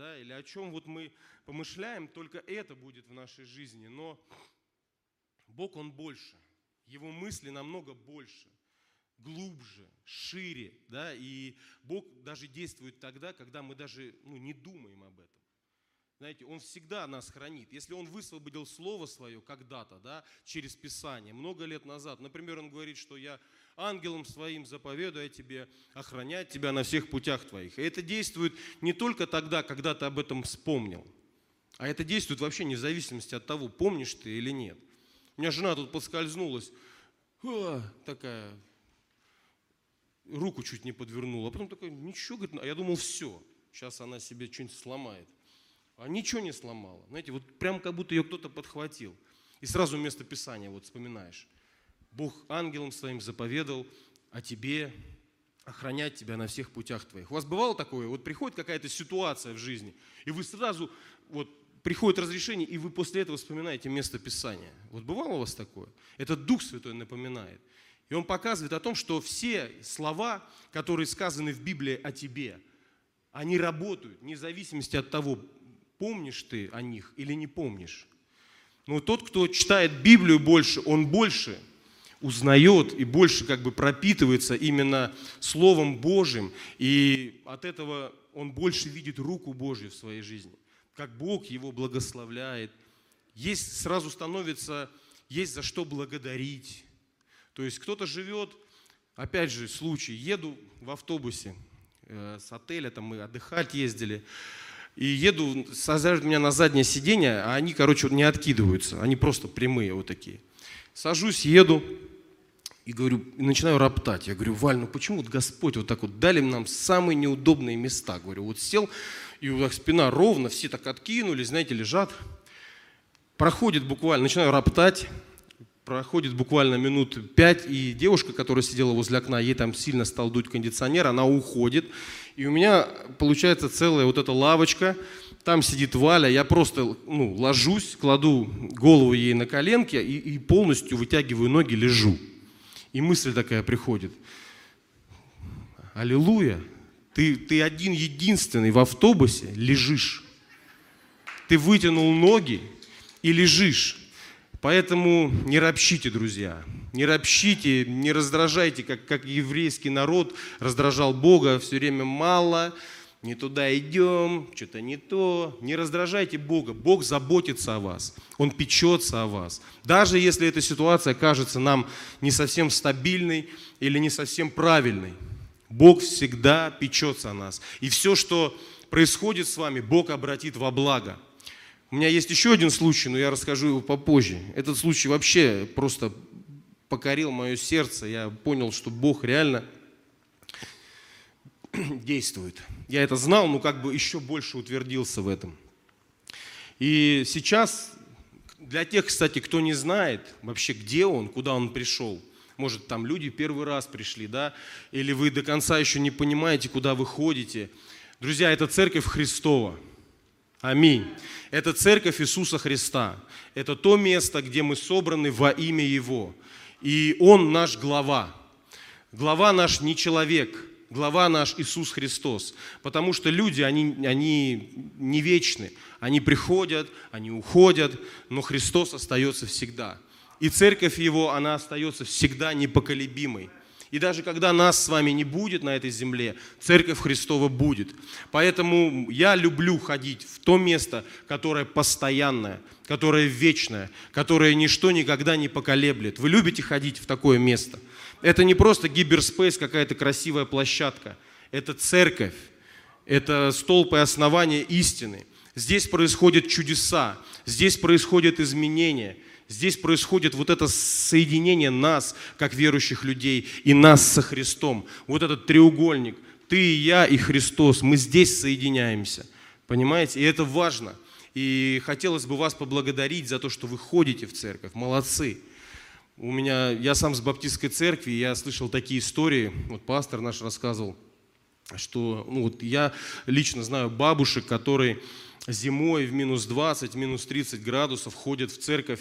да, или о чем вот мы помышляем, только это будет в нашей жизни. Но Бог, Он больше. Его мысли намного больше, глубже, шире, да, и Бог даже действует тогда, когда мы даже ну, не думаем об этом. Знаете, Он всегда нас хранит. Если Он высвободил Слово Свое когда-то, да, через Писание, много лет назад, например, Он говорит, что я ангелом своим заповедую тебе охранять тебя на всех путях твоих. И это действует не только тогда, когда ты об этом вспомнил, а это действует вообще вне зависимости от того, помнишь ты или нет. У меня жена тут поскользнулась, О, такая, руку чуть не подвернула, а потом такая, ничего, говорит, а я думал, все, сейчас она себе что-нибудь сломает. А ничего не сломала. Знаете, вот прям как будто ее кто-то подхватил. И сразу вместо Писания вот вспоминаешь. Бог ангелом своим заповедал о тебе, охранять тебя на всех путях твоих. У вас бывало такое? Вот приходит какая-то ситуация в жизни, и вы сразу, вот приходит разрешение, и вы после этого вспоминаете место Писания. Вот бывало у вас такое? Это Дух Святой напоминает. И Он показывает о том, что все слова, которые сказаны в Библии о тебе, они работают, вне зависимости от того, помнишь ты о них или не помнишь. Но тот, кто читает Библию больше, он больше узнает и больше как бы пропитывается именно Словом Божьим. И от этого он больше видит руку Божью в своей жизни. Как Бог его благословляет. Есть, сразу становится, есть за что благодарить. То есть кто-то живет, опять же, случай, еду в автобусе э, с отеля, там мы отдыхать ездили, и еду, сажают меня на заднее сиденье, а они, короче, не откидываются, они просто прямые вот такие. Сажусь, еду, и говорю, и начинаю роптать. Я говорю, Валь, ну почему вот Господь вот так вот дали нам самые неудобные места? Говорю, вот сел, и вот так спина ровно, все так откинулись, знаете, лежат. Проходит буквально, начинаю роптать, проходит буквально минут пять, и девушка, которая сидела возле окна, ей там сильно стал дуть кондиционер, она уходит, и у меня получается целая вот эта лавочка, там сидит Валя, я просто ну, ложусь, кладу голову ей на коленки и, и полностью вытягиваю ноги, лежу. И мысль такая приходит. Аллилуйя, ты, ты один единственный в автобусе лежишь. Ты вытянул ноги и лежишь. Поэтому не ропщите, друзья, не ропщите, не раздражайте, как, как еврейский народ раздражал Бога все время мало, не туда идем, что-то не то. Не раздражайте Бога. Бог заботится о вас. Он печется о вас. Даже если эта ситуация кажется нам не совсем стабильной или не совсем правильной, Бог всегда печется о нас. И все, что происходит с вами, Бог обратит во благо – у меня есть еще один случай, но я расскажу его попозже. Этот случай вообще просто покорил мое сердце. Я понял, что Бог реально действует. Я это знал, но как бы еще больше утвердился в этом. И сейчас, для тех, кстати, кто не знает вообще, где он, куда он пришел, может, там люди первый раз пришли, да, или вы до конца еще не понимаете, куда вы ходите. Друзья, это церковь Христова – Аминь. Это церковь Иисуса Христа. Это то место, где мы собраны во имя Его. И Он наш глава. Глава наш не человек, глава наш Иисус Христос. Потому что люди, они, они не вечны. Они приходят, они уходят, но Христос остается всегда. И церковь Его, она остается всегда непоколебимой. И даже когда нас с вами не будет на этой земле, Церковь Христова будет. Поэтому я люблю ходить в то место, которое постоянное, которое вечное, которое ничто никогда не поколеблет. Вы любите ходить в такое место? Это не просто гиберспейс, какая-то красивая площадка. Это церковь, это столб и основание истины. Здесь происходят чудеса, здесь происходят изменения – Здесь происходит вот это соединение нас, как верующих людей, и нас со Христом. Вот этот треугольник. Ты, я и Христос. Мы здесь соединяемся. Понимаете? И это важно. И хотелось бы вас поблагодарить за то, что вы ходите в церковь. Молодцы. У меня, я сам с баптистской церкви, я слышал такие истории, вот пастор наш рассказывал, что ну, вот я лично знаю бабушек, которые зимой в минус 20, в минус 30 градусов ходят в церковь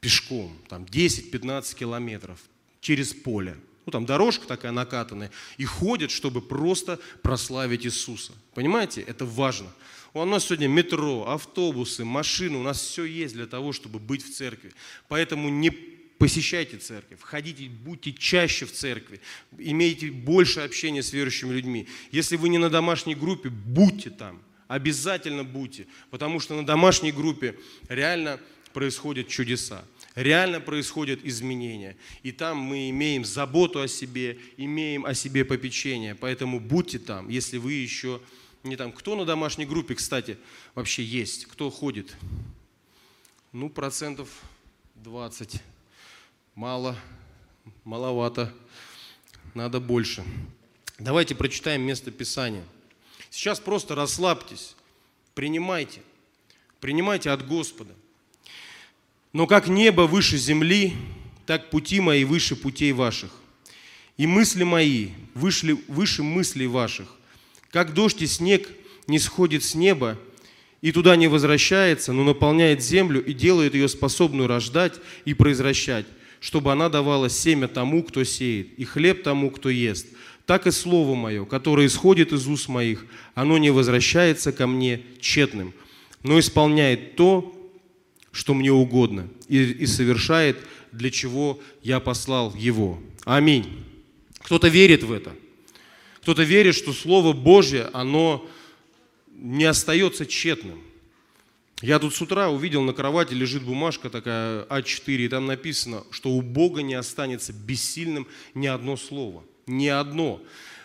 пешком, там 10-15 километров через поле. ну там дорожка такая накатанная, и ходят, чтобы просто прославить Иисуса. Понимаете, это важно. У нас сегодня метро, автобусы, машины, у нас все есть для того, чтобы быть в церкви. Поэтому не посещайте церковь, ходите, будьте чаще в церкви, имейте больше общения с верующими людьми. Если вы не на домашней группе, будьте там, обязательно будьте, потому что на домашней группе реально происходят чудеса, реально происходят изменения. И там мы имеем заботу о себе, имеем о себе попечение. Поэтому будьте там, если вы еще не там. Кто на домашней группе, кстати, вообще есть? Кто ходит? Ну, процентов 20 мало, маловато, надо больше. Давайте прочитаем место Писания. Сейчас просто расслабьтесь, принимайте, принимайте от Господа. Но как небо выше земли, так пути мои выше путей ваших, и мысли мои выше, выше мыслей ваших. Как дождь и снег не сходит с неба и туда не возвращается, но наполняет землю и делает ее способную рождать и произвращать, чтобы она давала семя тому, кто сеет, и хлеб тому, кто ест. Так и слово мое, которое исходит из уст моих, оно не возвращается ко мне тщетным, но исполняет то, что мне угодно, и, и совершает, для чего я послал его. Аминь. Кто-то верит в это. Кто-то верит, что Слово Божье, оно не остается тщетным. Я тут с утра увидел на кровати лежит бумажка такая А4, и там написано, что у Бога не останется бессильным ни одно слово. Ни одно.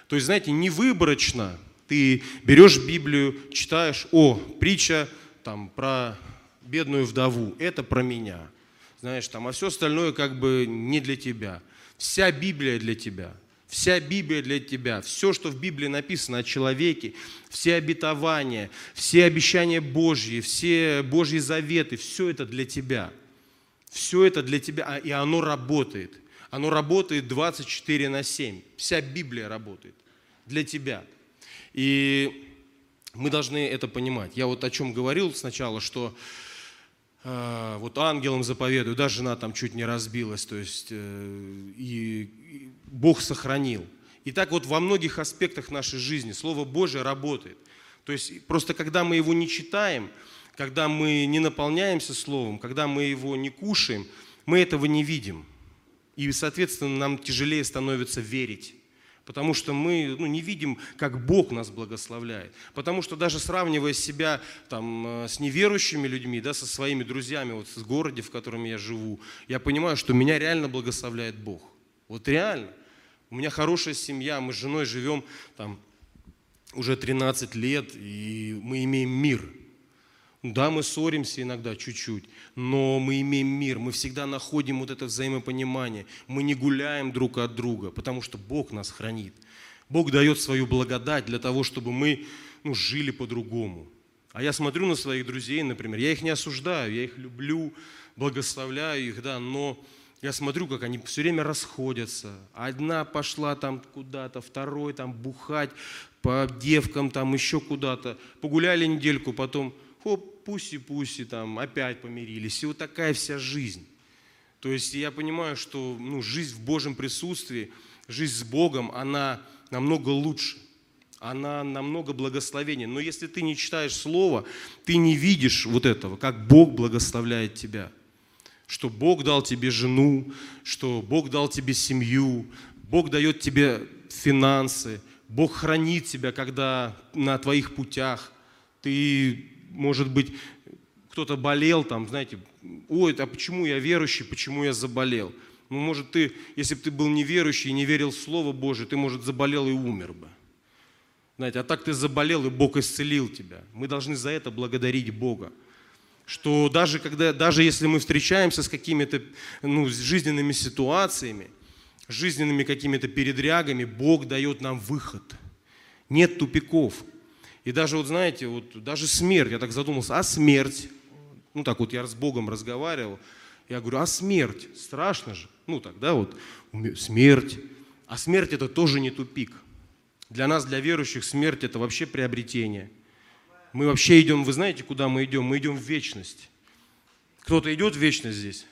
То есть, знаете, не выборочно ты берешь Библию, читаешь, о, притча там про бедную вдову, это про меня. Знаешь, там, а все остальное как бы не для тебя. Вся Библия для тебя – Вся Библия для тебя, все, что в Библии написано о человеке, все обетования, все обещания Божьи, все Божьи заветы, все это для тебя. Все это для тебя, а, и оно работает. Оно работает 24 на 7. Вся Библия работает для тебя. И мы должны это понимать. Я вот о чем говорил сначала, что э, вот ангелам заповедую, да, жена там чуть не разбилась, то есть э, и, Бог сохранил. И так вот во многих аспектах нашей жизни Слово Божие работает. То есть просто когда мы его не читаем, когда мы не наполняемся Словом, когда мы его не кушаем, мы этого не видим. И, соответственно, нам тяжелее становится верить. Потому что мы ну, не видим, как Бог нас благословляет. Потому что даже сравнивая себя там, э, с неверующими людьми, да, со своими друзьями вот, в городе, в котором я живу, я понимаю, что меня реально благословляет Бог. Вот реально. У меня хорошая семья, мы с женой живем там уже 13 лет, и мы имеем мир. Да, мы ссоримся иногда чуть-чуть, но мы имеем мир, мы всегда находим вот это взаимопонимание, мы не гуляем друг от друга, потому что Бог нас хранит. Бог дает свою благодать для того, чтобы мы ну, жили по-другому. А я смотрю на своих друзей, например, я их не осуждаю, я их люблю, благословляю их, да, но я смотрю, как они все время расходятся. Одна пошла там куда-то, второй там бухать по девкам, там еще куда-то. Погуляли недельку, потом хоп, пуси-пуси, там опять помирились. И вот такая вся жизнь. То есть я понимаю, что ну, жизнь в Божьем присутствии, жизнь с Богом, она намного лучше она намного благословеннее. Но если ты не читаешь Слово, ты не видишь вот этого, как Бог благословляет тебя что Бог дал тебе жену, что Бог дал тебе семью, Бог дает тебе финансы, Бог хранит тебя, когда на твоих путях ты, может быть, кто-то болел там, знаете, ой, а почему я верующий, почему я заболел? Ну, может, ты, если бы ты был неверующий и не верил в Слово Божие, ты, может, заболел и умер бы. Знаете, а так ты заболел, и Бог исцелил тебя. Мы должны за это благодарить Бога что даже, когда, даже если мы встречаемся с какими-то ну, жизненными ситуациями, жизненными какими-то передрягами, Бог дает нам выход. Нет тупиков. И даже, вот знаете, вот даже смерть, я так задумался, а смерть? Ну так вот я с Богом разговаривал, я говорю, а смерть? Страшно же. Ну так, да, вот смерть. А смерть это тоже не тупик. Для нас, для верующих, смерть это вообще приобретение – мы вообще идем, вы знаете, куда мы идем? Мы идем в вечность. Кто-то идет в вечность здесь?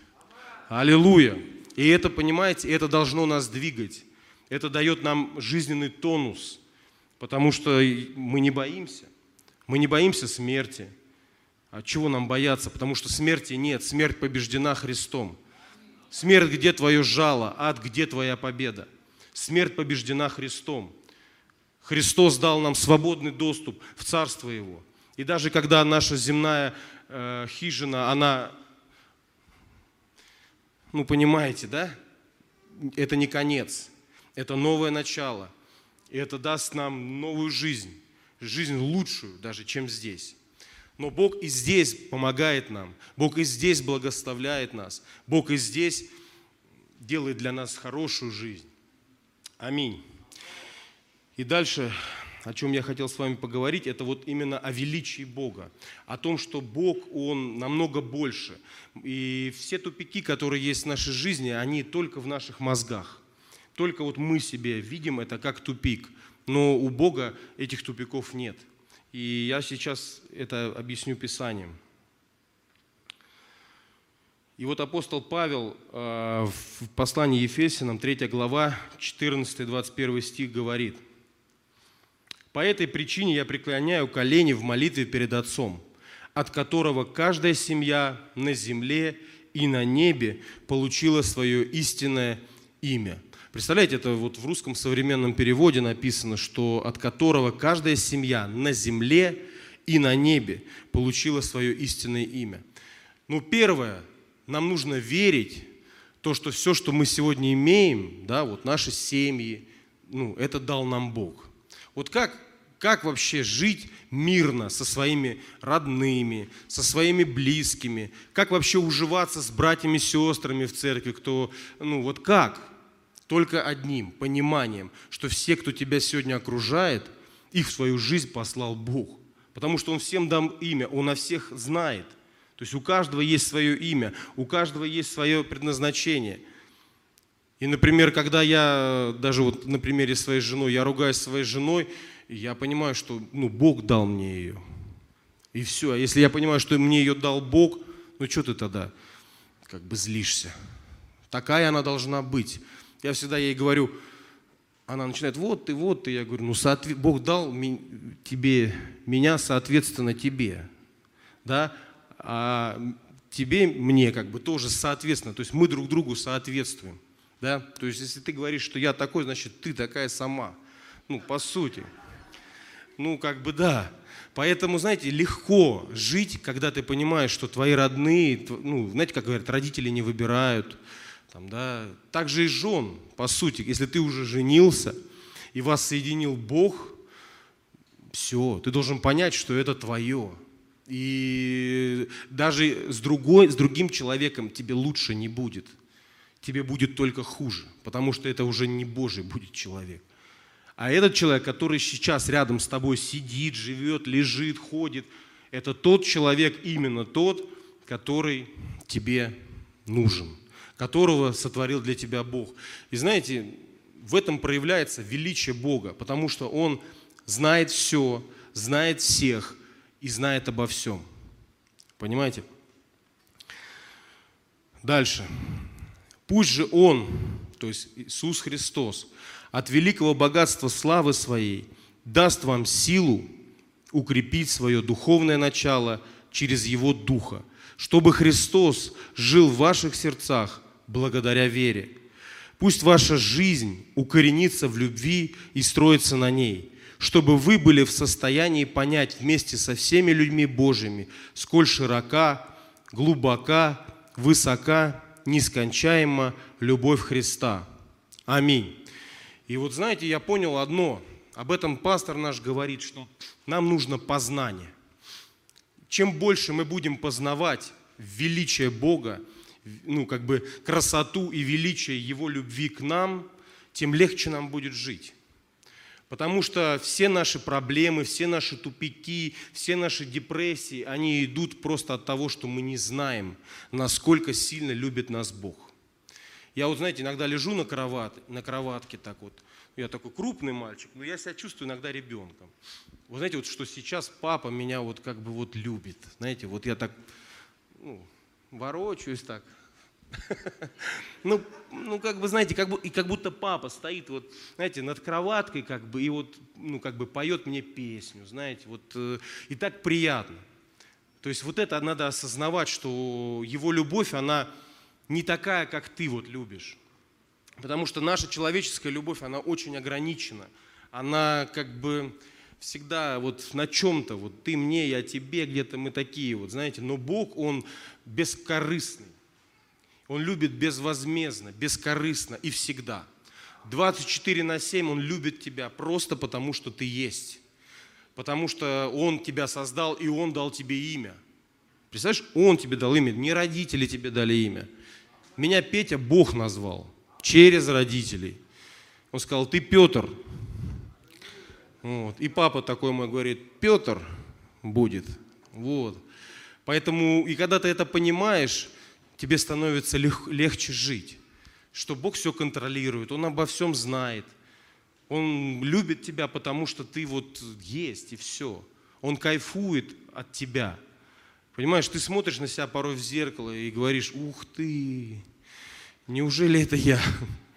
Аллилуйя. И это, понимаете, это должно нас двигать. Это дает нам жизненный тонус, потому что мы не боимся. Мы не боимся смерти. А чего нам бояться? Потому что смерти нет. Смерть побеждена Христом. Смерть, где твое жало? Ад, где твоя победа? Смерть побеждена Христом. Христос дал нам свободный доступ в Царство Его. И даже когда наша земная э, хижина, она, ну понимаете, да? Это не конец, это новое начало. И это даст нам новую жизнь, жизнь лучшую даже, чем здесь. Но Бог и здесь помогает нам, Бог и здесь благословляет нас, Бог и здесь делает для нас хорошую жизнь. Аминь. И дальше, о чем я хотел с вами поговорить, это вот именно о величии Бога, о том, что Бог, Он намного больше. И все тупики, которые есть в нашей жизни, они только в наших мозгах. Только вот мы себе видим это как тупик, но у Бога этих тупиков нет. И я сейчас это объясню Писанием. И вот апостол Павел э, в послании Ефесянам, 3 глава, 14-21 стих говорит – по этой причине я преклоняю колени в молитве перед Отцом, от которого каждая семья на земле и на небе получила свое истинное имя. Представляете, это вот в русском современном переводе написано, что от которого каждая семья на земле и на небе получила свое истинное имя. Ну, первое, нам нужно верить, то, что все, что мы сегодня имеем, да, вот наши семьи, ну, это дал нам Бог. Вот как, как вообще жить мирно со своими родными, со своими близкими, как вообще уживаться с братьями, сестрами в церкви, кто, ну вот как? Только одним пониманием, что все, кто тебя сегодня окружает, их в свою жизнь послал Бог. Потому что Он всем дам имя, Он о всех знает. То есть у каждого есть свое имя, у каждого есть свое предназначение – и, например, когда я, даже вот на примере своей жены, я ругаюсь своей женой, я понимаю, что ну, Бог дал мне ее. И все. А если я понимаю, что мне ее дал Бог, ну что ты тогда как бы злишься? Такая она должна быть. Я всегда ей говорю, она начинает, вот ты, вот ты. Я говорю, ну соответ... Бог дал тебе, меня соответственно тебе. Да? А тебе, мне как бы тоже соответственно. То есть мы друг другу соответствуем. Да? То есть, если ты говоришь, что я такой, значит, ты такая сама. Ну, по сути. Ну, как бы да. Поэтому, знаете, легко жить, когда ты понимаешь, что твои родные, ну, знаете, как говорят, родители не выбирают. Там, да. Так же и жен, по сути. Если ты уже женился, и вас соединил Бог, все, ты должен понять, что это твое. И даже с, другой, с другим человеком тебе лучше не будет – тебе будет только хуже, потому что это уже не Божий будет человек. А этот человек, который сейчас рядом с тобой сидит, живет, лежит, ходит, это тот человек, именно тот, который тебе нужен, которого сотворил для тебя Бог. И знаете, в этом проявляется величие Бога, потому что Он знает все, знает всех и знает обо всем. Понимаете? Дальше. Пусть же Он, то есть Иисус Христос, от великого богатства славы Своей даст вам силу укрепить свое духовное начало через Его Духа, чтобы Христос жил в ваших сердцах благодаря вере. Пусть ваша жизнь укоренится в любви и строится на ней, чтобы вы были в состоянии понять вместе со всеми людьми Божьими, сколь широка, глубока, высока нескончаема любовь Христа. Аминь. И вот знаете, я понял одно. Об этом пастор наш говорит, что нам нужно познание. Чем больше мы будем познавать величие Бога, ну, как бы красоту и величие Его любви к нам, тем легче нам будет жить. Потому что все наши проблемы, все наши тупики, все наши депрессии, они идут просто от того, что мы не знаем, насколько сильно любит нас Бог. Я вот, знаете, иногда лежу на, кроват, на кроватке так вот, я такой крупный мальчик, но я себя чувствую иногда ребенком. Вы знаете, вот что сейчас папа меня вот как бы вот любит. Знаете, вот я так ну, ворочаюсь так, Ну, ну, как бы, знаете, как бы, и как будто папа стоит вот, знаете, над кроваткой, как бы, и вот, ну, как бы поет мне песню, знаете, вот, э, и так приятно. То есть вот это надо осознавать, что его любовь, она не такая, как ты вот любишь. Потому что наша человеческая любовь, она очень ограничена. Она как бы всегда вот на чем-то, вот ты мне, я тебе, где-то мы такие вот, знаете. Но Бог, Он бескорыстный. Он любит безвозмездно, бескорыстно и всегда. 24 на 7 Он любит тебя просто потому, что ты есть. Потому что Он тебя создал, и Он дал тебе имя. Представляешь, Он тебе дал имя, не родители тебе дали имя. Меня Петя Бог назвал через родителей. Он сказал, ты Петр. Вот. И папа такой мой говорит, Петр будет. Вот. Поэтому, и когда ты это понимаешь, тебе становится лег, легче жить. Что Бог все контролирует, Он обо всем знает. Он любит тебя, потому что ты вот есть, и все. Он кайфует от тебя. Понимаешь, ты смотришь на себя порой в зеркало и говоришь, ух ты, неужели это я?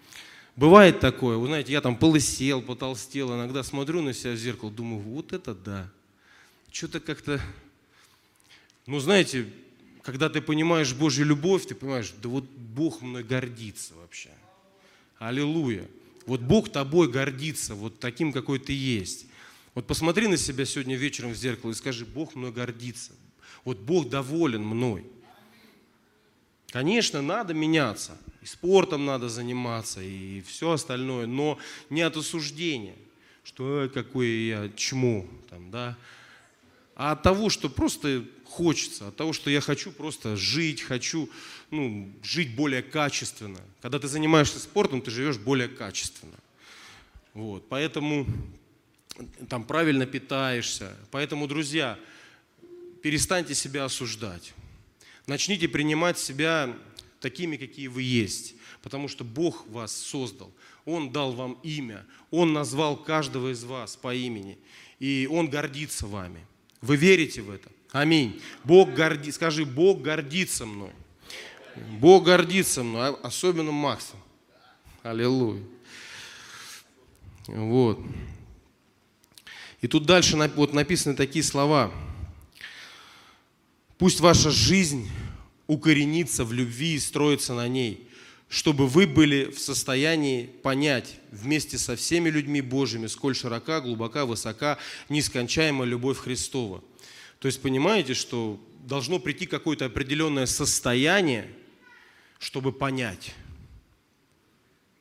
Бывает такое, вы знаете, я там полысел, потолстел, иногда смотрю на себя в зеркало, думаю, вот это да. Что-то как-то, ну знаете, когда ты понимаешь Божью любовь, ты понимаешь, да вот Бог мной гордится вообще. Аллилуйя. Вот Бог тобой гордится, вот таким, какой ты есть. Вот посмотри на себя сегодня вечером в зеркало и скажи, Бог мной гордится. Вот Бог доволен мной. Конечно, надо меняться, и спортом надо заниматься, и все остальное, но не от осуждения, что э, я чмо, там, да, а от того, что просто хочется, от того, что я хочу просто жить, хочу ну, жить более качественно. Когда ты занимаешься спортом, ты живешь более качественно. Вот, поэтому там правильно питаешься. Поэтому, друзья, перестаньте себя осуждать. Начните принимать себя такими, какие вы есть, потому что Бог вас создал. Он дал вам имя, Он назвал каждого из вас по имени, и Он гордится вами. Вы верите в это? Аминь. Бог гордится, скажи, Бог гордится мной. Бог гордится мной, а особенно Максом. Аллилуйя. Вот. И тут дальше вот написаны такие слова – Пусть ваша жизнь укоренится в любви и строится на ней, чтобы вы были в состоянии понять вместе со всеми людьми Божьими, сколь широка, глубока, высока, нескончаемая любовь Христова. То есть понимаете, что должно прийти какое-то определенное состояние, чтобы понять.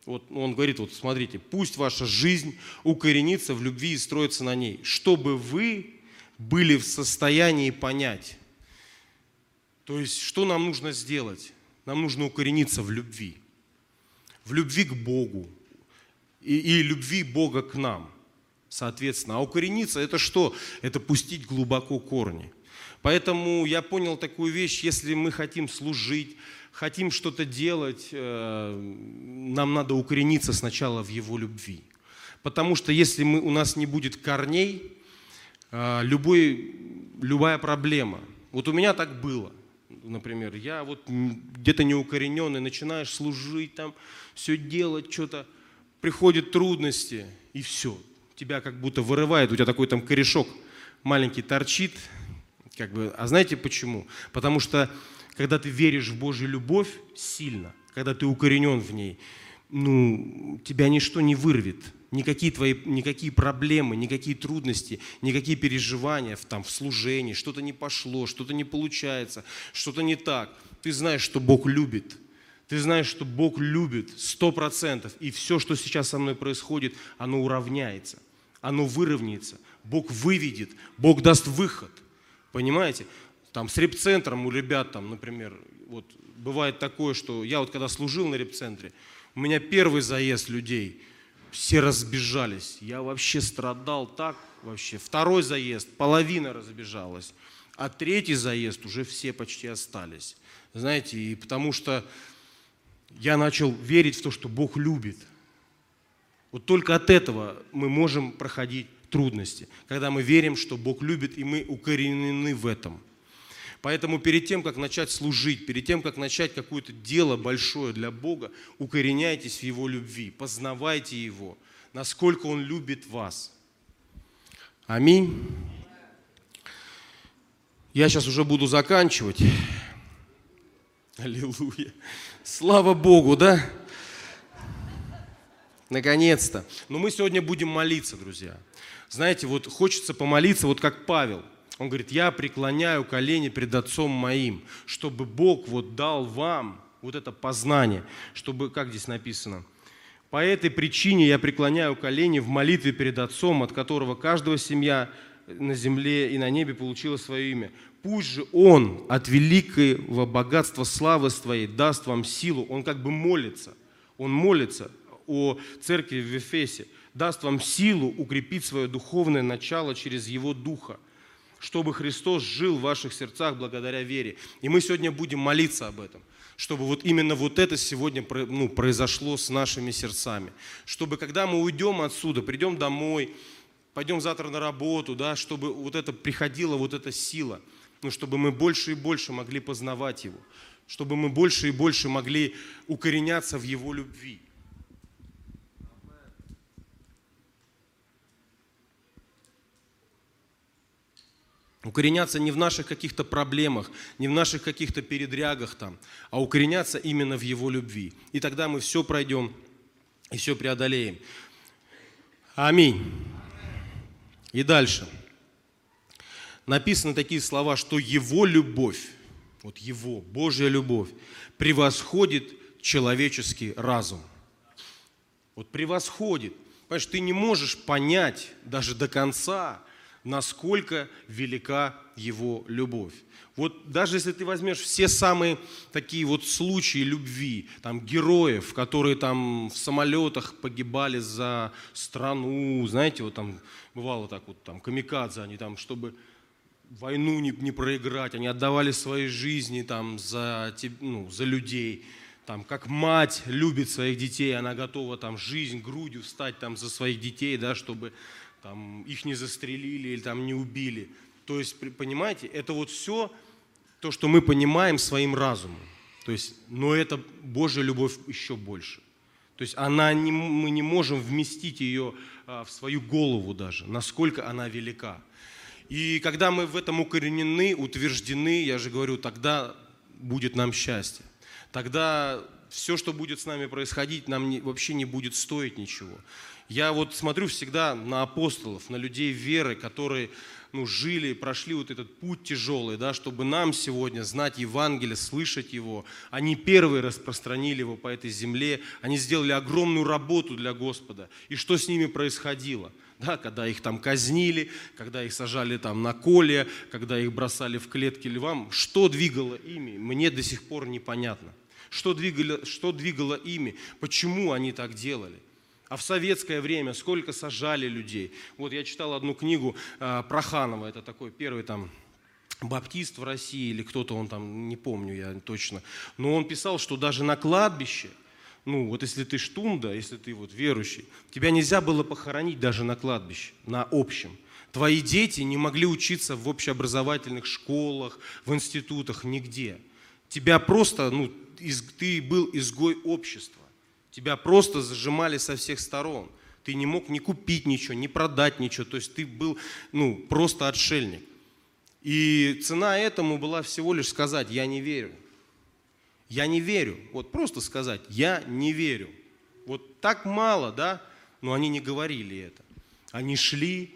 Вот он говорит, вот смотрите, пусть ваша жизнь укоренится в любви и строится на ней, чтобы вы были в состоянии понять то есть, что нам нужно сделать? Нам нужно укорениться в любви. В любви к Богу. И, и любви Бога к нам. Соответственно. А укорениться это что? Это пустить глубоко корни. Поэтому я понял такую вещь, если мы хотим служить, хотим что-то делать, э, нам надо укорениться сначала в Его любви. Потому что если мы, у нас не будет корней, э, любой, любая проблема, вот у меня так было – например, я вот где-то неукорененный, начинаешь служить там, все делать, что-то, приходят трудности, и все, тебя как будто вырывает, у тебя такой там корешок маленький торчит, как бы, а знаете почему? Потому что когда ты веришь в Божью любовь сильно, когда ты укоренен в ней, ну, тебя ничто не вырвет – никакие твои, никакие проблемы, никакие трудности, никакие переживания в, там, в служении, что-то не пошло, что-то не получается, что-то не так. Ты знаешь, что Бог любит. Ты знаешь, что Бог любит сто процентов. И все, что сейчас со мной происходит, оно уравняется, оно выровняется. Бог выведет, Бог даст выход. Понимаете? Там с репцентром у ребят, там, например, вот бывает такое, что я вот когда служил на репцентре, у меня первый заезд людей – все разбежались. Я вообще страдал так вообще. Второй заезд, половина разбежалась. А третий заезд уже все почти остались. Знаете, и потому что я начал верить в то, что Бог любит. Вот только от этого мы можем проходить трудности, когда мы верим, что Бог любит, и мы укоренены в этом. Поэтому перед тем, как начать служить, перед тем, как начать какое-то дело большое для Бога, укореняйтесь в Его любви, познавайте Его, насколько Он любит вас. Аминь. Я сейчас уже буду заканчивать. Аллилуйя. Слава Богу, да? Наконец-то. Но мы сегодня будем молиться, друзья. Знаете, вот хочется помолиться, вот как Павел. Он говорит, я преклоняю колени пред Отцом моим, чтобы Бог вот дал вам вот это познание, чтобы, как здесь написано, по этой причине я преклоняю колени в молитве перед Отцом, от которого каждого семья на земле и на небе получила свое имя. Пусть же Он от великого богатства славы Своей даст вам силу. Он как бы молится. Он молится о церкви в Эфесе. Даст вам силу укрепить свое духовное начало через Его Духа чтобы Христос жил в ваших сердцах благодаря вере. И мы сегодня будем молиться об этом, чтобы вот именно вот это сегодня ну, произошло с нашими сердцами. Чтобы когда мы уйдем отсюда, придем домой, пойдем завтра на работу, да, чтобы вот это приходила, вот эта сила, ну, чтобы мы больше и больше могли познавать Его, чтобы мы больше и больше могли укореняться в Его любви. Укореняться не в наших каких-то проблемах, не в наших каких-то передрягах там, а укореняться именно в Его любви. И тогда мы все пройдем и все преодолеем. Аминь. И дальше. Написаны такие слова, что Его любовь, вот Его, Божья любовь, превосходит человеческий разум. Вот превосходит. Понимаешь, ты не можешь понять даже до конца, насколько велика его любовь. Вот даже если ты возьмешь все самые такие вот случаи любви, там героев, которые там в самолетах погибали за страну, знаете, вот там бывало так вот, там камикадзе, они там, чтобы войну не, не проиграть, они отдавали свои жизни там за, ну, за людей, там, как мать любит своих детей, она готова там жизнь грудью встать там за своих детей, да, чтобы там, их не застрелили или там не убили. То есть, понимаете, это вот все то, что мы понимаем своим разумом. То есть, но это Божья любовь еще больше. То есть она не, мы не можем вместить ее а, в свою голову даже, насколько она велика. И когда мы в этом укоренены, утверждены, я же говорю, тогда будет нам счастье. Тогда все, что будет с нами происходить, нам не, вообще не будет стоить ничего. Я вот смотрю всегда на апостолов, на людей веры, которые ну, жили, прошли вот этот путь тяжелый, да, чтобы нам сегодня знать Евангелие, слышать его. Они первые распространили его по этой земле, они сделали огромную работу для Господа. И что с ними происходило? Да, когда их там казнили, когда их сажали там на коле, когда их бросали в клетки львам, что двигало ими, мне до сих пор непонятно. Что двигало, что двигало ими, почему они так делали. А в советское время сколько сажали людей. Вот я читал одну книгу э, Проханова, это такой первый там баптист в России или кто-то он там, не помню я точно. Но он писал, что даже на кладбище, ну вот если ты штунда, если ты вот верующий, тебя нельзя было похоронить даже на кладбище, на общем. Твои дети не могли учиться в общеобразовательных школах, в институтах, нигде. Тебя просто, ну, из, ты был изгой общества. Тебя просто зажимали со всех сторон. Ты не мог ни купить ничего, ни продать ничего. То есть ты был ну, просто отшельник. И цена этому была всего лишь сказать, я не верю. Я не верю. Вот просто сказать, я не верю. Вот так мало, да? Но они не говорили это. Они шли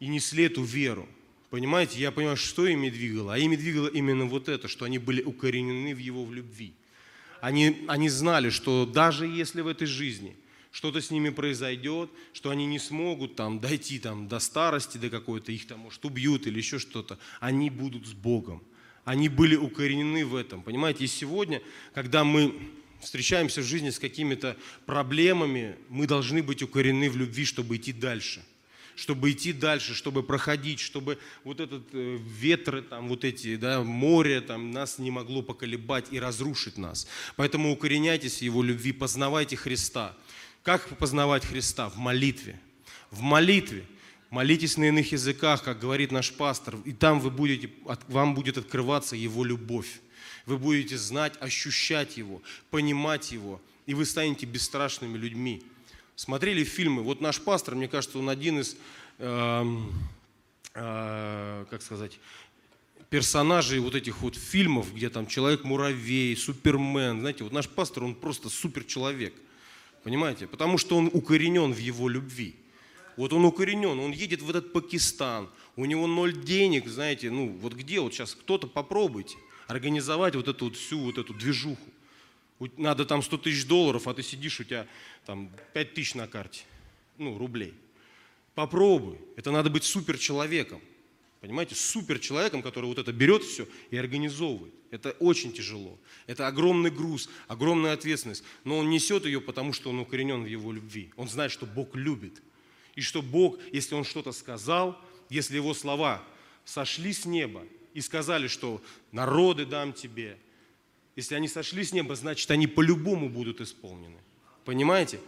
и несли эту веру. Понимаете, я понимаю, что ими двигало. А ими двигало именно вот это, что они были укоренены в его в любви. Они, они знали, что даже если в этой жизни что-то с ними произойдет, что они не смогут там дойти там, до старости, до какой-то, их там, может, убьют или еще что-то, они будут с Богом. Они были укоренены в этом. Понимаете, и сегодня, когда мы встречаемся в жизни с какими-то проблемами, мы должны быть укорены в любви, чтобы идти дальше – чтобы идти дальше, чтобы проходить, чтобы вот этот э, ветры, там, вот эти, да, море там, нас не могло поколебать и разрушить нас. Поэтому укореняйтесь в Его любви, познавайте Христа. Как познавать Христа? В молитве. В молитве. Молитесь на иных языках, как говорит наш пастор, и там вы будете, вам будет открываться Его любовь. Вы будете знать, ощущать Его, понимать Его, и вы станете бесстрашными людьми. Смотрели фильмы? Вот наш пастор, мне кажется, он один из, э, э, как сказать, персонажей вот этих вот фильмов, где там Человек-муравей, Супермен. Знаете, вот наш пастор, он просто суперчеловек. Понимаете? Потому что он укоренен в его любви. Вот он укоренен, он едет в этот Пакистан, у него ноль денег, знаете, ну вот где вот сейчас кто-то попробуйте организовать вот эту вот всю вот эту движуху. Надо там 100 тысяч долларов, а ты сидишь, у тебя там 5 тысяч на карте, ну, рублей. Попробуй. Это надо быть суперчеловеком. Понимаете, суперчеловеком, который вот это берет все и организовывает. Это очень тяжело. Это огромный груз, огромная ответственность. Но он несет ее, потому что он укоренен в его любви. Он знает, что Бог любит. И что Бог, если Он что-то сказал, если Его слова сошли с неба и сказали, что народы дам тебе, если они сошли с неба, значит, они по-любому будут исполнены. Понимаете?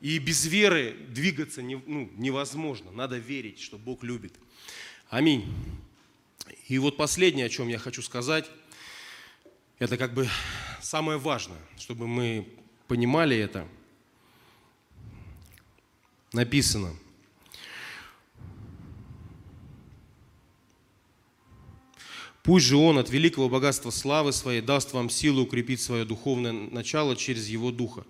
И без веры двигаться не, ну, невозможно. Надо верить, что Бог любит. Аминь. И вот последнее, о чем я хочу сказать, это как бы самое важное, чтобы мы понимали это. Написано – Пусть же Он от великого богатства славы Своей даст вам силу укрепить свое духовное начало через Его Духа,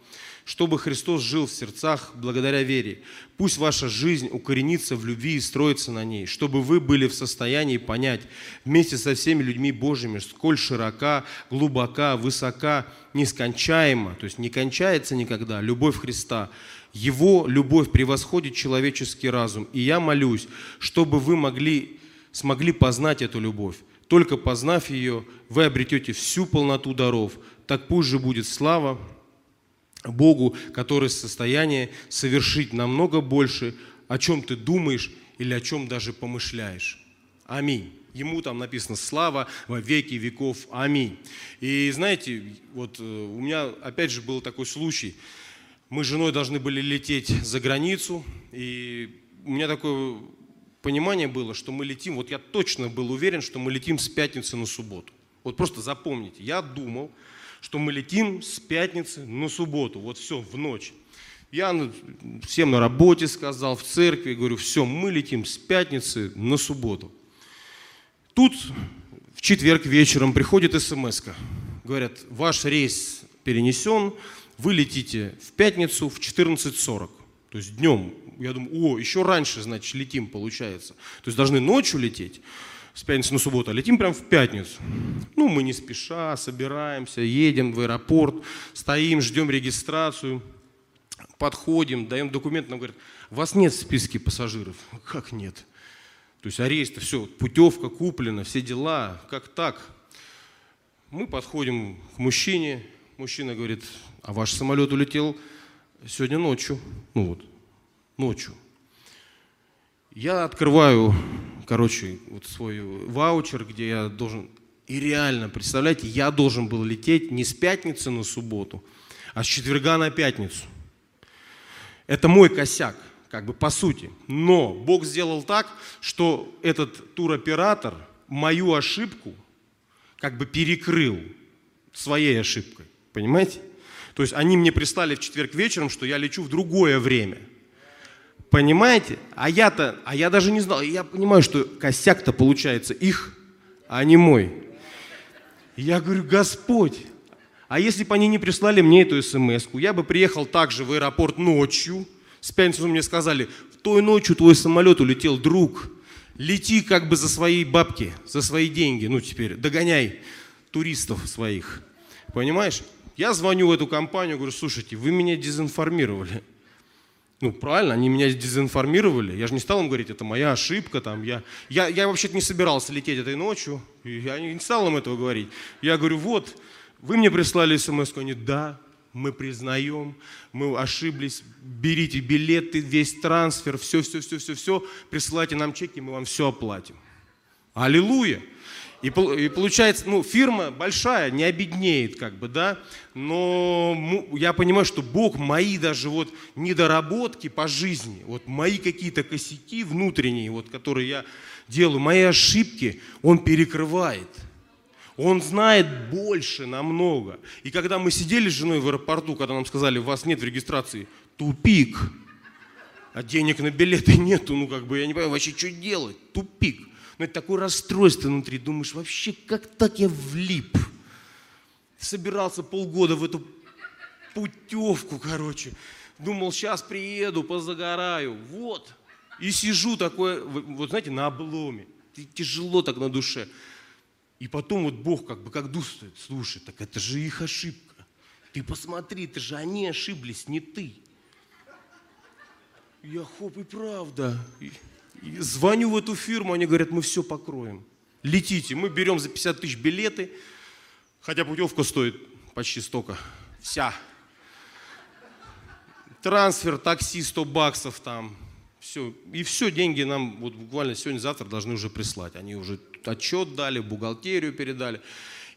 чтобы Христос жил в сердцах благодаря вере. Пусть ваша жизнь укоренится в любви и строится на ней, чтобы вы были в состоянии понять вместе со всеми людьми Божьими, сколь широка, глубока, высока, нескончаема, то есть не кончается никогда, любовь Христа. Его любовь превосходит человеческий разум. И я молюсь, чтобы вы могли, смогли познать эту любовь только познав ее, вы обретете всю полноту даров. Так пусть же будет слава Богу, который в состоянии совершить намного больше, о чем ты думаешь или о чем даже помышляешь. Аминь. Ему там написано «Слава во веки веков. Аминь». И знаете, вот э, у меня опять же был такой случай. Мы с женой должны были лететь за границу, и у меня такой понимание было, что мы летим, вот я точно был уверен, что мы летим с пятницы на субботу. Вот просто запомните, я думал, что мы летим с пятницы на субботу, вот все, в ночь. Я всем на работе сказал, в церкви, говорю, все, мы летим с пятницы на субботу. Тут в четверг вечером приходит смс -ка. Говорят, ваш рейс перенесен, вы летите в пятницу в 14.40, то есть днем я думаю, о, еще раньше, значит, летим, получается. То есть должны ночью лететь, с пятницы на субботу, а летим прямо в пятницу. Ну, мы не спеша, собираемся, едем в аэропорт, стоим, ждем регистрацию, подходим, даем документ, нам говорят, вас нет в списке пассажиров. Как нет? То есть а рейс-то все, путевка куплена, все дела, как так? Мы подходим к мужчине, мужчина говорит, а ваш самолет улетел сегодня ночью. Ну вот, ночью. Я открываю, короче, вот свой ваучер, где я должен... И реально, представляете, я должен был лететь не с пятницы на субботу, а с четверга на пятницу. Это мой косяк, как бы по сути. Но Бог сделал так, что этот туроператор мою ошибку как бы перекрыл своей ошибкой. Понимаете? То есть они мне прислали в четверг вечером, что я лечу в другое время – Понимаете? А я-то, а я даже не знал. Я понимаю, что косяк-то получается их, а не мой. я говорю, Господь, а если бы они не прислали мне эту смс я бы приехал также в аэропорт ночью. С пятницы мне сказали, в той ночью твой самолет улетел, друг. Лети как бы за свои бабки, за свои деньги. Ну теперь догоняй туристов своих. Понимаешь? Я звоню в эту компанию, говорю, слушайте, вы меня дезинформировали. Ну, правильно, они меня дезинформировали. Я же не стал им говорить, это моя ошибка. Там, я, я, я вообще-то не собирался лететь этой ночью. Я не стал им этого говорить. Я говорю, вот, вы мне прислали смс Они, да, мы признаем, мы ошиблись, берите билеты, весь трансфер, все, все, все, все, все, присылайте нам чеки, мы вам все оплатим. Аллилуйя! И, и получается, ну, фирма большая, не обеднеет, как бы, да, но я понимаю, что Бог мои даже вот недоработки по жизни, вот мои какие-то косяки внутренние, вот, которые я делаю, мои ошибки, Он перекрывает. Он знает больше намного. И когда мы сидели с женой в аэропорту, когда нам сказали, вас нет в регистрации, тупик. А денег на билеты нету, ну как бы я не понимаю вообще, что делать, тупик. Но это такое расстройство внутри, думаешь, вообще как так я влип. Собирался полгода в эту путевку, короче. Думал, сейчас приеду, позагораю. Вот. И сижу такой, вот знаете, на обломе. Тяжело так на душе. И потом вот Бог как бы как дует, слушай, так это же их ошибка. Ты посмотри, это же они ошиблись, не ты. Я хоп, и правда. Звоню в эту фирму, они говорят, мы все покроем. Летите, мы берем за 50 тысяч билеты, хотя путевка стоит почти столько. Вся. Трансфер, такси 100 баксов там, все. И все, деньги нам вот буквально сегодня-завтра должны уже прислать. Они уже отчет дали, бухгалтерию передали.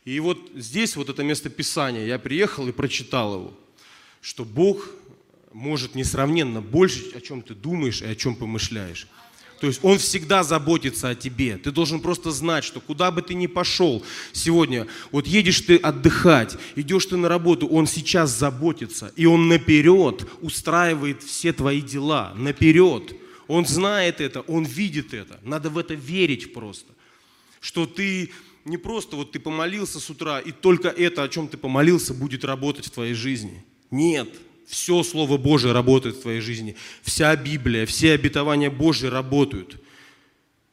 И вот здесь вот это место Писания, я приехал и прочитал его, что Бог может несравненно больше, о чем ты думаешь и о чем помышляешь. То есть Он всегда заботится о тебе. Ты должен просто знать, что куда бы ты ни пошел сегодня, вот едешь ты отдыхать, идешь ты на работу, Он сейчас заботится. И Он наперед устраивает все твои дела. Наперед. Он знает это, Он видит это. Надо в это верить просто. Что ты не просто вот ты помолился с утра, и только это, о чем ты помолился, будет работать в твоей жизни. Нет, все Слово Божие работает в твоей жизни. Вся Библия, все обетования Божьи работают.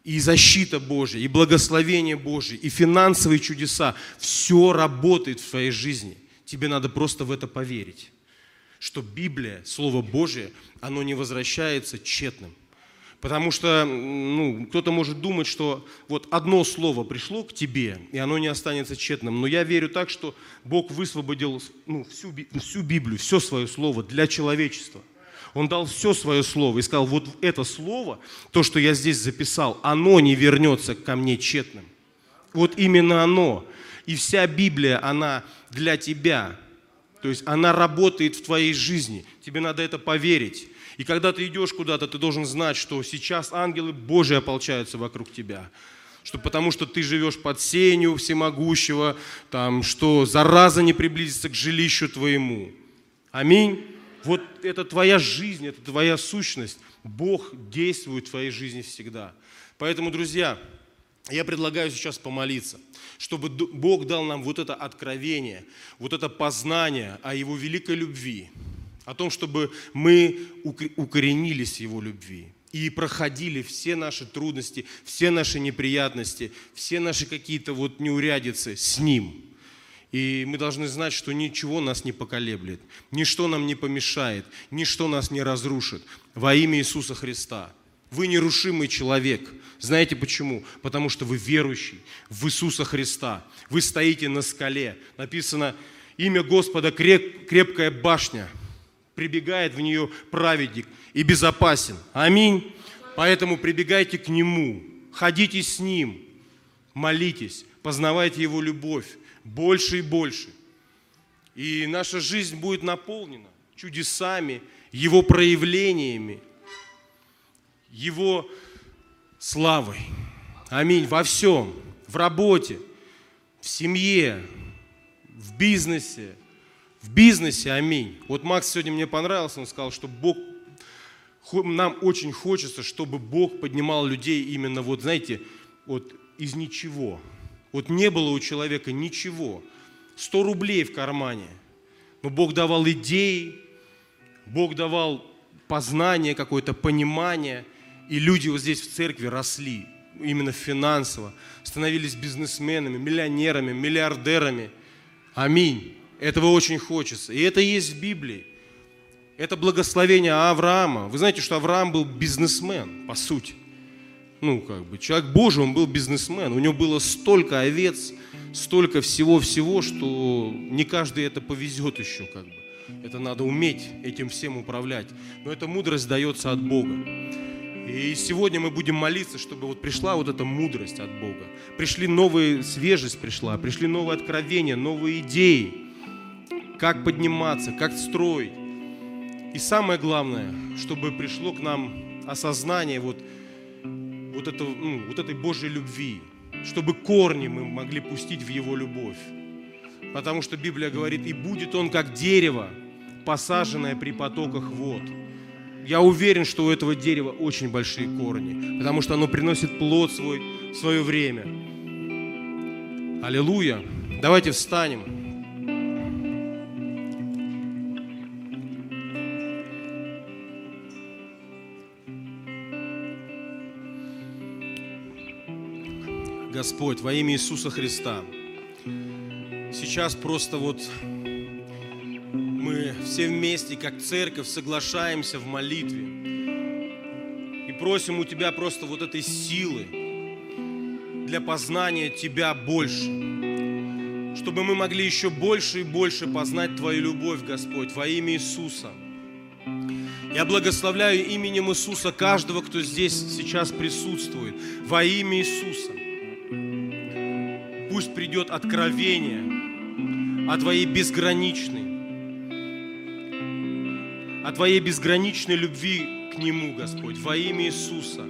И защита Божья, и благословение Божье, и финансовые чудеса. Все работает в твоей жизни. Тебе надо просто в это поверить. Что Библия, Слово Божие, оно не возвращается тщетным. Потому что ну, кто-то может думать, что вот одно слово пришло к тебе, и оно не останется тщетным. Но я верю так, что Бог высвободил ну, всю, всю Библию, все свое слово для человечества. Он дал все свое слово и сказал, вот это слово, то, что я здесь записал, оно не вернется ко мне тщетным. Вот именно оно. И вся Библия, она для тебя. То есть она работает в твоей жизни. Тебе надо это поверить. И когда ты идешь куда-то, ты должен знать, что сейчас ангелы Божии ополчаются вокруг тебя. Что потому что ты живешь под сенью всемогущего, там, что зараза не приблизится к жилищу твоему. Аминь. Вот это твоя жизнь, это твоя сущность. Бог действует в твоей жизни всегда. Поэтому, друзья, я предлагаю сейчас помолиться, чтобы Бог дал нам вот это откровение, вот это познание о Его великой любви, о том, чтобы мы укоренились в Его любви и проходили все наши трудности, все наши неприятности, все наши какие-то вот неурядицы с Ним. И мы должны знать, что ничего нас не поколеблет, ничто нам не помешает, ничто нас не разрушит во имя Иисуса Христа. Вы нерушимый человек. Знаете почему? Потому что вы верующий в Иисуса Христа. Вы стоите на скале. Написано, имя Господа креп, крепкая башня – прибегает в нее праведник и безопасен. Аминь. Поэтому прибегайте к Нему, ходите с Ним, молитесь, познавайте Его любовь больше и больше. И наша жизнь будет наполнена чудесами, Его проявлениями, Его славой. Аминь. Во всем. В работе, в семье, в бизнесе, в бизнесе, аминь. Вот Макс сегодня мне понравился, он сказал, что Бог, нам очень хочется, чтобы Бог поднимал людей именно вот, знаете, вот из ничего. Вот не было у человека ничего. 100 рублей в кармане. Но Бог давал идеи, Бог давал познание какое-то, понимание. И люди вот здесь в церкви росли именно финансово, становились бизнесменами, миллионерами, миллиардерами. Аминь. Этого очень хочется. И это есть в Библии. Это благословение Авраама. Вы знаете, что Авраам был бизнесмен, по сути. Ну, как бы, человек Божий, он был бизнесмен. У него было столько овец, столько всего-всего, что не каждый это повезет еще, как бы. Это надо уметь этим всем управлять. Но эта мудрость дается от Бога. И сегодня мы будем молиться, чтобы вот пришла вот эта мудрость от Бога. Пришли новые, свежесть пришла, пришли новые откровения, новые идеи. Как подниматься, как строить. И самое главное, чтобы пришло к нам осознание вот, вот, этого, ну, вот этой Божьей любви, чтобы корни мы могли пустить в Его любовь. Потому что Библия говорит, и будет он как дерево, посаженное при потоках вод. Я уверен, что у этого дерева очень большие корни, потому что оно приносит плод свой в свое время. Аллилуйя! Давайте встанем. Господь, во имя Иисуса Христа, сейчас просто вот мы все вместе, как церковь, соглашаемся в молитве и просим у Тебя просто вот этой силы для познания Тебя больше, чтобы мы могли еще больше и больше познать Твою любовь, Господь, во имя Иисуса. Я благословляю именем Иисуса каждого, кто здесь сейчас присутствует, во имя Иисуса. Пусть придет откровение о Твоей безграничной, о Твоей безграничной любви к Нему, Господь, во имя Иисуса.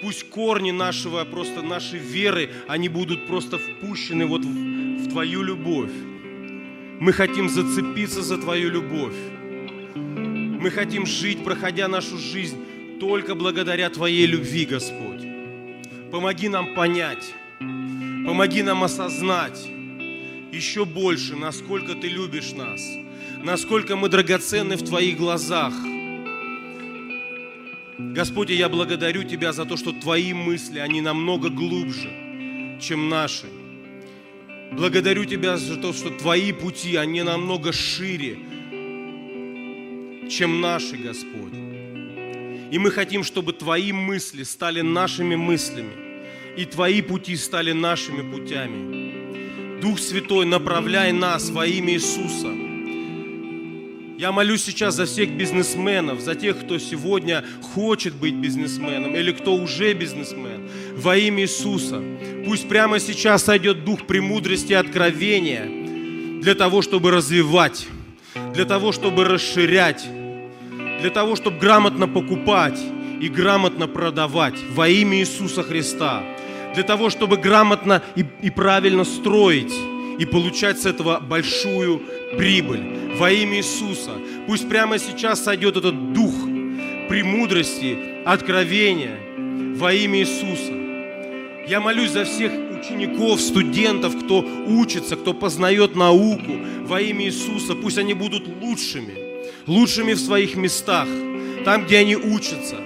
Пусть корни нашего, просто нашей веры, они будут просто впущены вот в, в Твою любовь. Мы хотим зацепиться за Твою любовь. Мы хотим жить, проходя нашу жизнь, только благодаря Твоей любви, Господь. Помоги нам понять, помоги нам осознать еще больше, насколько Ты любишь нас – насколько мы драгоценны в Твоих глазах. Господи, я благодарю Тебя за то, что Твои мысли, они намного глубже, чем наши. Благодарю Тебя за то, что Твои пути, они намного шире, чем наши, Господь. И мы хотим, чтобы Твои мысли стали нашими мыслями, и Твои пути стали нашими путями. Дух Святой, направляй нас во имя Иисуса – я молюсь сейчас за всех бизнесменов, за тех, кто сегодня хочет быть бизнесменом или кто уже бизнесмен. Во имя Иисуса. Пусть прямо сейчас сойдет дух премудрости и откровения для того, чтобы развивать, для того, чтобы расширять, для того, чтобы грамотно покупать и грамотно продавать во имя Иисуса Христа, для того, чтобы грамотно и, и правильно строить и получать с этого большую прибыль во имя Иисуса. Пусть прямо сейчас сойдет этот дух премудрости, откровения во имя Иисуса. Я молюсь за всех учеников, студентов, кто учится, кто познает науку во имя Иисуса. Пусть они будут лучшими, лучшими в своих местах, там, где они учатся.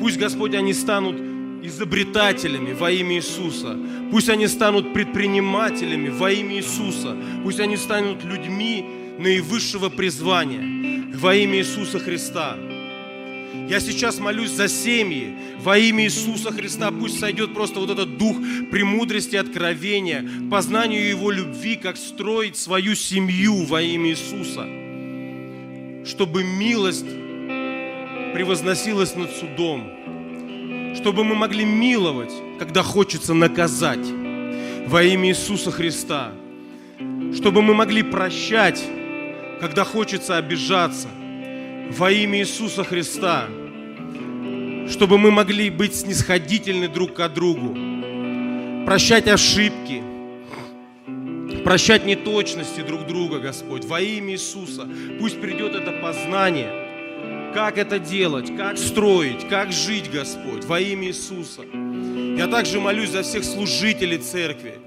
Пусть, Господь, они станут изобретателями во имя Иисуса. Пусть они станут предпринимателями во имя Иисуса. Пусть они станут людьми наивысшего призвания во имя Иисуса Христа. Я сейчас молюсь за семьи во имя Иисуса Христа. Пусть сойдет просто вот этот дух премудрости, откровения, познанию Его любви, как строить свою семью во имя Иисуса. Чтобы милость превозносилась над судом чтобы мы могли миловать, когда хочется наказать во имя Иисуса Христа, чтобы мы могли прощать, когда хочется обижаться во имя Иисуса Христа, чтобы мы могли быть снисходительны друг к другу, прощать ошибки, прощать неточности друг друга, Господь, во имя Иисуса. Пусть придет это познание – как это делать, как строить, как жить, Господь, во имя Иисуса. Я также молюсь за всех служителей церкви,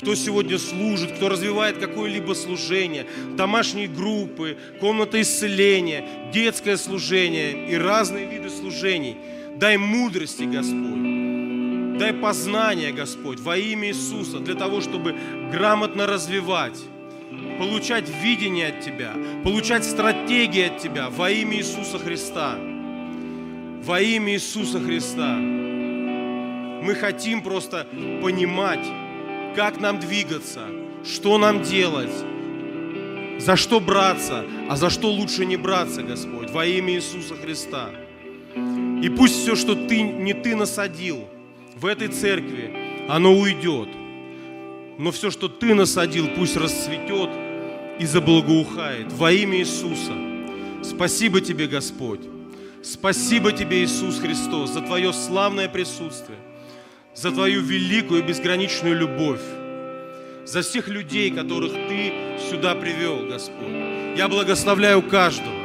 кто сегодня служит, кто развивает какое-либо служение, домашние группы, комната исцеления, детское служение и разные виды служений. Дай мудрости, Господь. Дай познания, Господь, во имя Иисуса, для того, чтобы грамотно развивать получать видение от Тебя, получать стратегии от Тебя во имя Иисуса Христа. Во имя Иисуса Христа. Мы хотим просто понимать, как нам двигаться, что нам делать, за что браться, а за что лучше не браться, Господь, во имя Иисуса Христа. И пусть все, что ты, не ты насадил в этой церкви, оно уйдет. Но все, что ты насадил, пусть расцветет и заблагоухает во имя Иисуса. Спасибо тебе, Господь. Спасибо тебе, Иисус Христос, за твое славное присутствие, за твою великую и безграничную любовь, за всех людей, которых ты сюда привел, Господь. Я благословляю каждого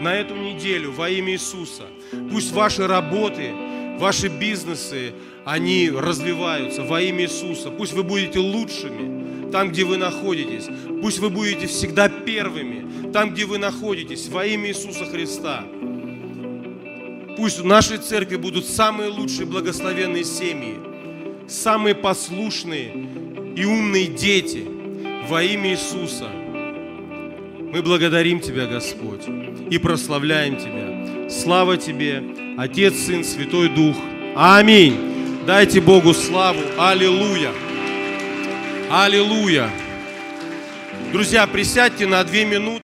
на эту неделю во имя Иисуса. Пусть ваши работы, ваши бизнесы, они развиваются во имя Иисуса. Пусть вы будете лучшими там, где вы находитесь. Пусть вы будете всегда первыми там, где вы находитесь, во имя Иисуса Христа. Пусть в нашей церкви будут самые лучшие благословенные семьи, самые послушные и умные дети во имя Иисуса. Мы благодарим Тебя, Господь, и прославляем Тебя. Слава Тебе, Отец, Сын, Святой Дух. Аминь. Дайте Богу славу. Аллилуйя. Аллилуйя. Друзья, присядьте на две минуты.